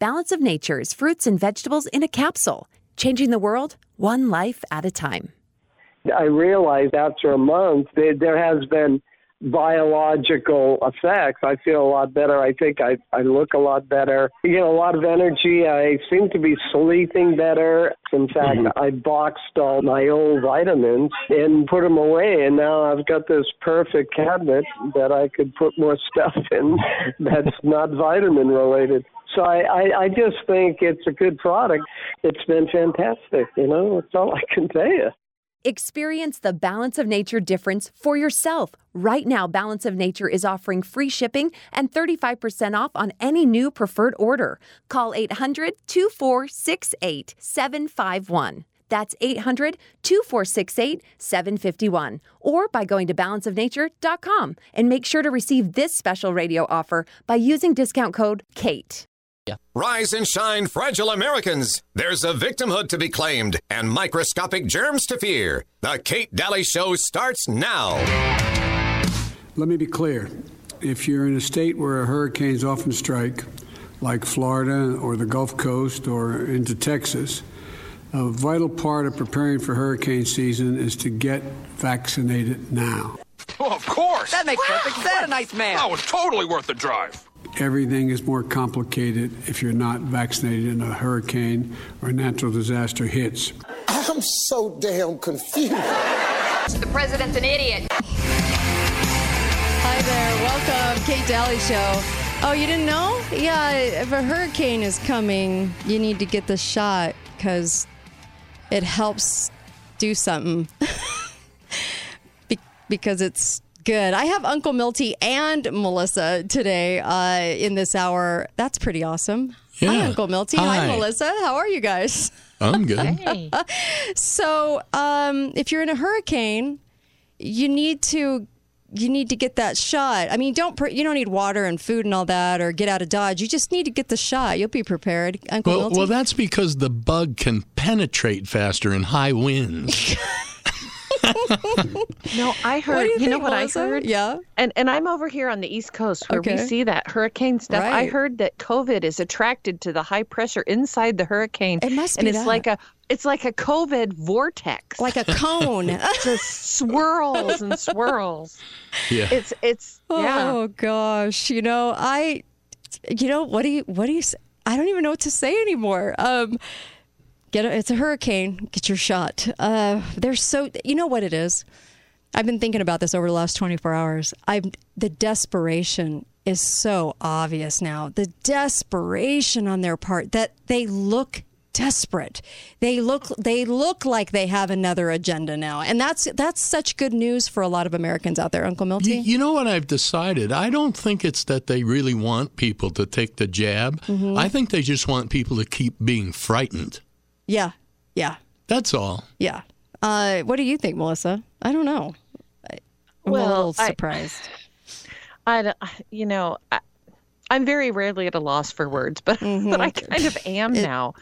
Balance of Nature's fruits and vegetables in a capsule, changing the world one life at a time. I realized after a month that there has been biological effects. I feel a lot better. I think I, I look a lot better. You know, a lot of energy. I seem to be sleeping better. In fact, mm-hmm. I boxed all my old vitamins and put them away, and now I've got this perfect cabinet that I could put more stuff in that's not vitamin related. So I, I, I just think it's a good product. It's been fantastic. You know, that's all I can tell you. Experience the Balance of Nature difference for yourself. Right now, Balance of Nature is offering free shipping and 35% off on any new preferred order. Call 800 2468 751. That's 800 2468 751. Or by going to balanceofnature.com and make sure to receive this special radio offer by using discount code KATE. Rise and shine, fragile Americans. There's a victimhood to be claimed and microscopic germs to fear. The Kate Dalley Show starts now. Let me be clear. If you're in a state where hurricanes often strike, like Florida or the Gulf Coast or into Texas, a vital part of preparing for hurricane season is to get vaccinated now. Oh, of course. That makes perfect sense. What a nice man. That was totally worth the drive everything is more complicated if you're not vaccinated and a hurricane or a natural disaster hits. I'm so damn confused. The president's an idiot. Hi there. Welcome, Kate Dalley Show. Oh, you didn't know? Yeah, if a hurricane is coming, you need to get the shot because it helps do something. Be- because it's Good. I have Uncle Milty and Melissa today uh, in this hour. That's pretty awesome. Yeah. Hi, Uncle Milty. Hi. Hi. Melissa. How are you guys? I'm good. Hey. so, um, if you're in a hurricane, you need to you need to get that shot. I mean, don't you don't need water and food and all that, or get out of Dodge. You just need to get the shot. You'll be prepared, Uncle well, Milty. Well, that's because the bug can penetrate faster in high winds. no, I heard. You, you know what Melissa? I heard? Yeah. And and I'm over here on the East Coast where okay. we see that hurricane stuff. Right. I heard that COVID is attracted to the high pressure inside the hurricane. It must be. and it's that. like a it's like a COVID vortex, like a cone, just swirls and swirls. Yeah. It's it's yeah. Oh gosh, you know I, you know what do you what do you? I don't even know what to say anymore. Um, Get a, it's a hurricane. Get your shot. Uh, they're so. You know what it is. I've been thinking about this over the last 24 hours. I'm the desperation is so obvious now. The desperation on their part that they look desperate. They look they look like they have another agenda now. And that's that's such good news for a lot of Americans out there, Uncle Milty. You, you know what I've decided? I don't think it's that they really want people to take the jab. Mm-hmm. I think they just want people to keep being frightened. Yeah. Yeah. That's all. Yeah. Uh, what do you think, Melissa? I don't know. I'm well, a little surprised. I, I you know, I, am very rarely at a loss for words, but mm-hmm. but I kind of am it, now.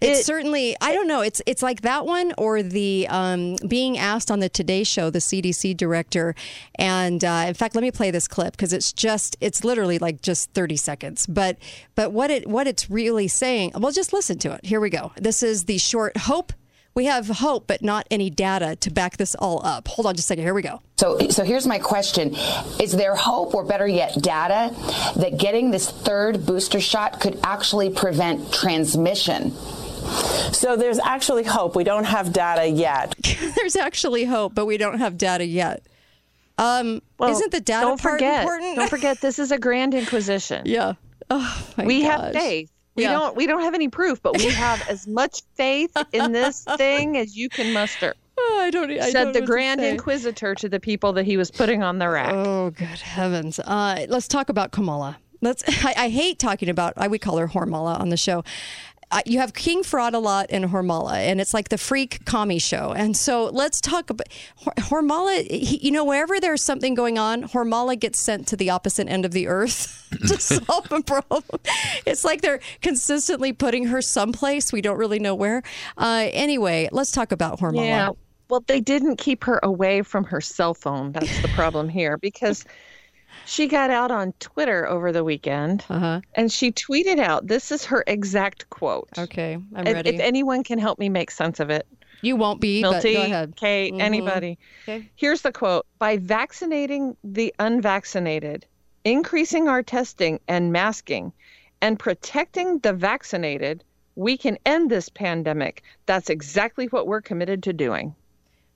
It's it, certainly I don't know. It's it's like that one or the um, being asked on the Today Show, the CDC director, and uh, in fact, let me play this clip because it's just it's literally like just thirty seconds. But but what it what it's really saying, well, just listen to it. Here we go. This is the short hope we have hope, but not any data to back this all up. Hold on just a second. Here we go. So, so here's my question: Is there hope, or better yet, data that getting this third booster shot could actually prevent transmission? So there's actually hope. We don't have data yet. there's actually hope, but we don't have data yet. Um, well, isn't the data don't part forget, important? Don't forget, this is a grand inquisition. yeah. Oh, we gosh. have faith. We yeah. don't. We don't have any proof, but we have as much faith in this thing as you can muster. Oh, I don't. I said don't the Grand Inquisitor to the people that he was putting on the rack. Oh, good heavens! Uh, let's talk about Kamala. Let's. I, I hate talking about. I would call her Hormala on the show you have King Fraud-a-Lot and Hormala, and it's like the freak commie show. And so let's talk about Hormala. He, you know, wherever there's something going on, Hormala gets sent to the opposite end of the earth to solve a problem. It's like they're consistently putting her someplace we don't really know where. Uh, anyway, let's talk about Hormala. Yeah. Well, they didn't keep her away from her cell phone. That's the problem here because She got out on Twitter over the weekend Uh-huh. and she tweeted out this is her exact quote. Okay, I'm if, ready. if anyone can help me make sense of it. you won't be, Milty, go ahead. Kate, Mhm. anybody. Okay. Here's the quote By vaccinating the unvaccinated, increasing our testing and masking, and protecting the vaccinated, we can end this pandemic. That's exactly what we're committed to doing.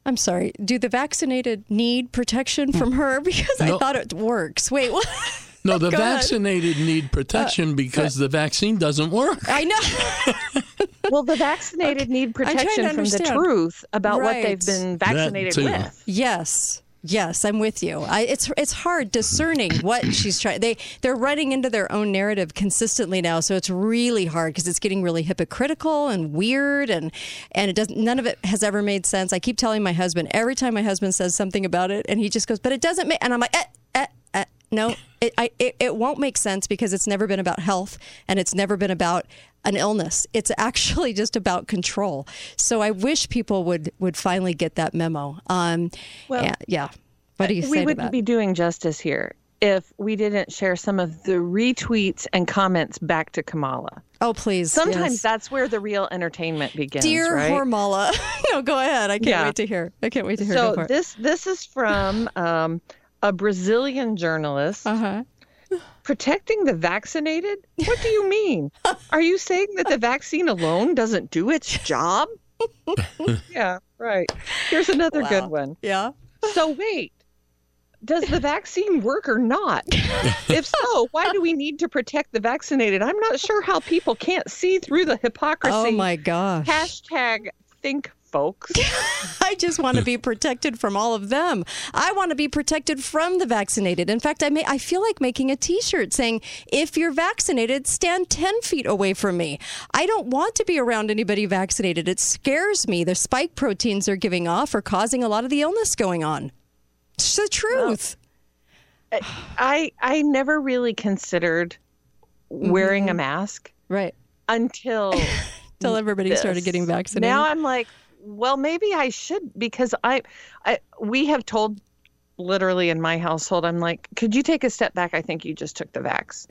I'm sorry. Do the vaccinated need protection from her? Because I thought it works. Wait, what? No, the Go ahead. Uh, vaccinated need protection because the vaccine doesn't work. I know. Well, the vaccinated need protection from the truth about what they've been vaccinated with. Yes. Yes, I'm with you. I, it's it's hard discerning what she's trying. They they're running into their own narrative consistently now, so it's really hard because it's getting really hypocritical and weird, and and it doesn't. None of it has ever made sense. I keep telling my husband every time my husband says something about it, and he just goes, "But it doesn't make." And I'm like, eh, eh. "No, it, I, it it won't make sense because it's never been about health, and it's never been about." an illness. It's actually just about control. So I wish people would would finally get that memo. Um, Well, yeah, yeah. What do you say we wouldn't be doing justice here if we didn't share some of the retweets and comments back to Kamala. oh, please. Sometimes yes. that's where the real entertainment begins. Dear right? Hormala. no, go ahead. I can't Yeah. wait to hear. I can't wait to hear. So this this is from um, a Brazilian journalist. Uh-huh. Protecting the vaccinated? What do you mean? Are you saying that the vaccine alone doesn't do its job? yeah, right. Here's another Wow. good one. Yeah. So wait, does the vaccine work or not? if so, why do we need to protect the vaccinated? I'm not sure how people can't see through the hypocrisy. Oh my gosh. Hashtag think folks. I just want to be protected from all of them. I want to be protected from the vaccinated. In fact, I may I feel like making a T-shirt saying, "If you're vaccinated, stand ten feet away from me." I don't want to be around anybody vaccinated. It scares me. The spike proteins they're giving off are causing a lot of the illness going on. It's the truth. I I never really considered mm-hmm. wearing a mask right until Till everybody started getting vaccinated. Now I'm like, well, maybe I should because I, I we have told literally in my household, I'm like, could you take a step back? I think you just took the vax.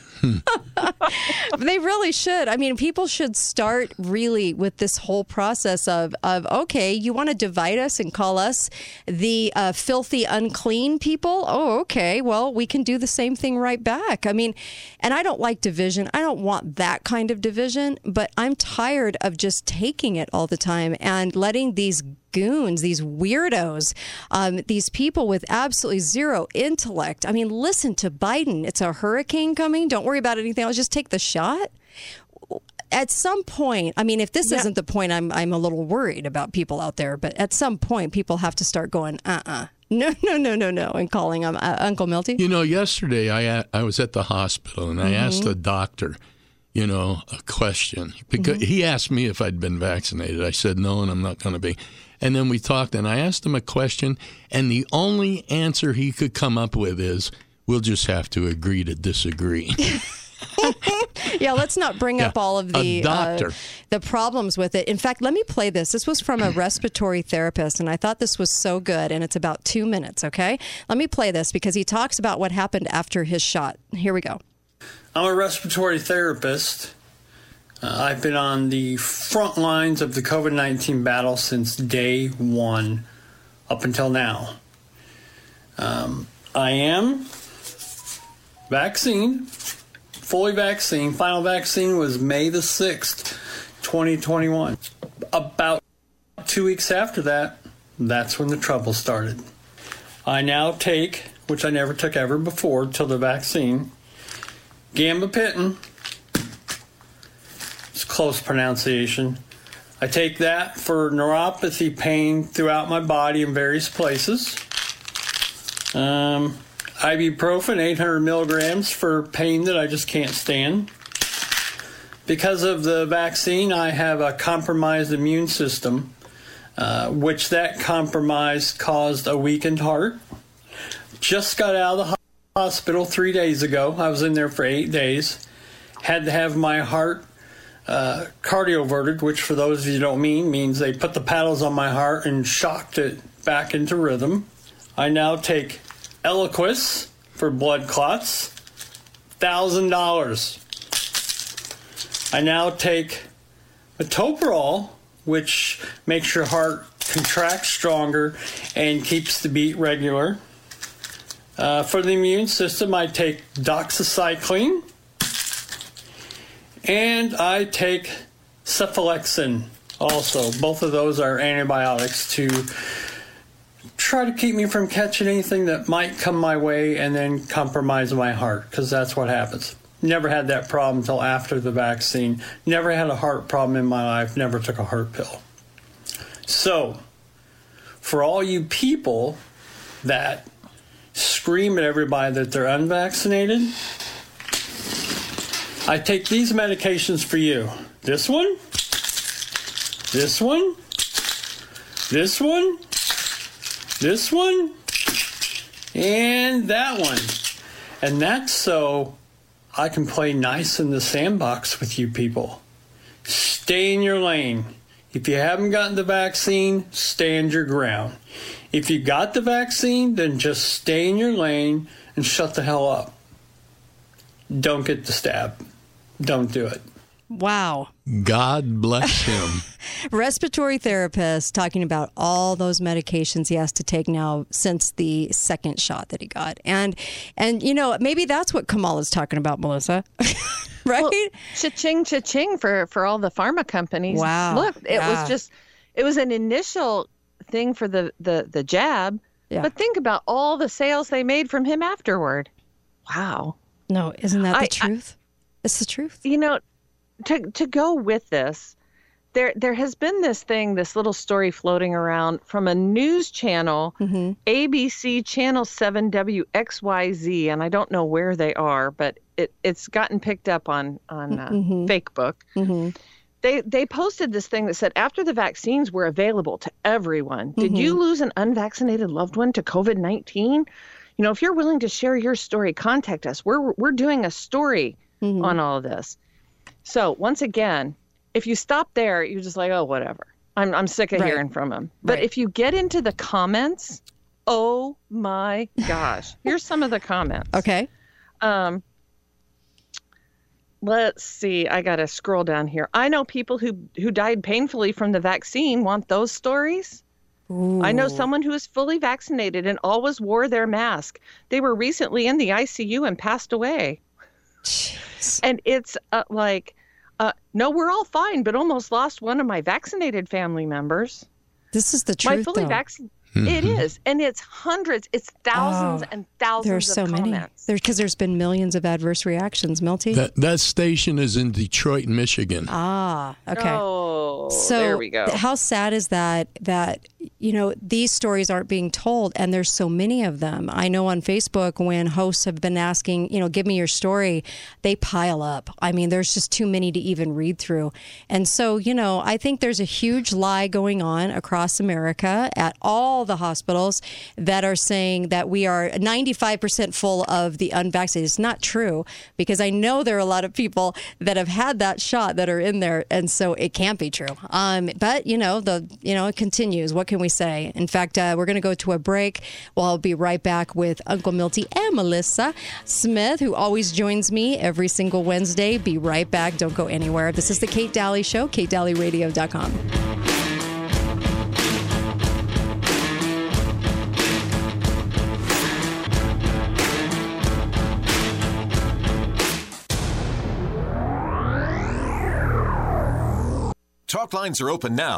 they really should. I mean, people should start really with this whole process of of okay, you want to divide us and call us the uh, filthy, unclean people. Oh, okay. Well, we can do the same thing right back. I mean, and I don't like division. I don't want that kind of division. But I'm tired of just taking it all the time and letting these goons, these weirdos, um, these people with absolutely zero intellect. I mean, listen to Biden. It's a hurricane coming. Don't worry about anything else. Just take the shot. At some point, I mean, if this isn't the point, I'm I'm a little worried about people out there. But at some point, people have to start going, uh, uh no, no, no, no, no, and calling him uh, Uncle Milty. You know, yesterday I I was at the hospital and I asked the doctor, you know, a question because he asked me if I'd been vaccinated. I said no, and I'm not going to be. And then we talked, and I asked him a question, and the only answer he could come up with is, "We'll just have to agree to disagree." yeah, let's not bring up all of the doctor. Uh, the problems with it. In fact, let me play this. This was from a respiratory therapist, and I thought this was so good. And it's about two minutes. Okay, let me play this because he talks about what happened after his shot. Here we go. I'm a respiratory therapist. Uh, I've been on the front lines of the COVID 19 battle since day one up until now. Um, I am vaccine, fully vaccine. Final vaccine was May the 6th, 2021. About two weeks after that, that's when the trouble started. I now take, which I never took ever before till the vaccine, Gambapitin. It's close pronunciation. I take that for neuropathy pain throughout my body in various places. Um, ibuprofen, 800 milligrams for pain that I just can't stand. Because of the vaccine, I have a compromised immune system, uh, which that compromise caused a weakened heart. Just got out of the hospital three days ago. I was in there for eight days. Had to have my heart uh, cardioverted, which for those of you don't mean means they put the paddles on my heart and shocked it back into rhythm. I now take Eliquis for blood clots, $1,000. I now take metoprolol, which makes your heart contract stronger and keeps the beat regular. Uh, for the immune system, I take doxycycline and I take cephalexin also. Both of those are antibiotics to try to keep me from catching anything that might come my way and then compromise my heart because that's what happens. Never had that problem until after the vaccine. Never had a heart problem in my life. Never took a heart pill. So, for all you people that scream at everybody that they're unvaccinated, I take these medications for you. This one, this one, this one, this one, and that one. And that's so I can play nice in the sandbox with you people. Stay in your lane. If you haven't gotten the vaccine, stand your ground. If you got the vaccine, then just stay in your lane and shut the hell up. Don't get the stab. Don't do it. Wow. God bless him. Respiratory therapist talking about all those medications he has to take now since the second shot that he got. And and you know, maybe that's what Kamala's talking about, Melissa. right? Well, cha-ching cha-ching for for all the pharma companies. Wow. Look, it yeah. was just it was an initial thing for the the the jab. Yeah. But think about all the sales they made from him afterward. Wow. No, isn't that the I, truth? I, it's the truth. You know, to to go with this, there there has been this thing, this little story floating around from a news channel, mm-hmm. ABC Channel Seven WXYZ, and I don't know where they are, but it it's gotten picked up on on uh, mm-hmm. Facebook. Mm-hmm. They they posted this thing that said after the vaccines were available to everyone, did you mm-hmm. lose an unvaccinated loved one to COVID nineteen? You know, if you're willing to share your story, contact us. We're we're doing a story mm-hmm. on all of this. So once again, if you stop there, you're just like, oh, whatever. I'm I'm sick of right. hearing from him. But right. if you get into the comments, oh my gosh, here's some of the comments. Okay. Um. Let's see. I gotta scroll down here. I know people who who died painfully from the vaccine. Want those stories? Ooh. I know someone who is fully vaccinated and always wore their mask. They were recently in the ICU and passed away. Jeez. And it's uh, like, uh, no, we're all fine, but almost lost one of my vaccinated family members. This is the truth. My fully vaccinated. Mm-hmm. It is, and it's hundreds, it's thousands oh, and thousands. There are so many. Because there, there's been millions of adverse reactions. Milty. That that station is in Detroit, Michigan. Ah, okay. Oh, so there we go. How sad is that? That you know these stories aren't being told, and there's so many of them. I know on Facebook when hosts have been asking, you know, give me your story, they pile up. I mean, there's just too many to even read through, and so you know, I think there's a huge lie going on across America at all the hospitals that are saying that we are 95% full of the unvaccinated. It's not true because I know there are a lot of people that have had that shot that are in there, and so it can't be true. Um, but you know, the you know, it continues. What can we say? In fact, uh, we're going to go to a break. Well, I'll be right back with Uncle Milty and Melissa Smith, who always joins me every single Wednesday. Be right back. Don't go anywhere. This is the Kate Dalley Show, KateDalleyRadio.com. Talk lines are open now.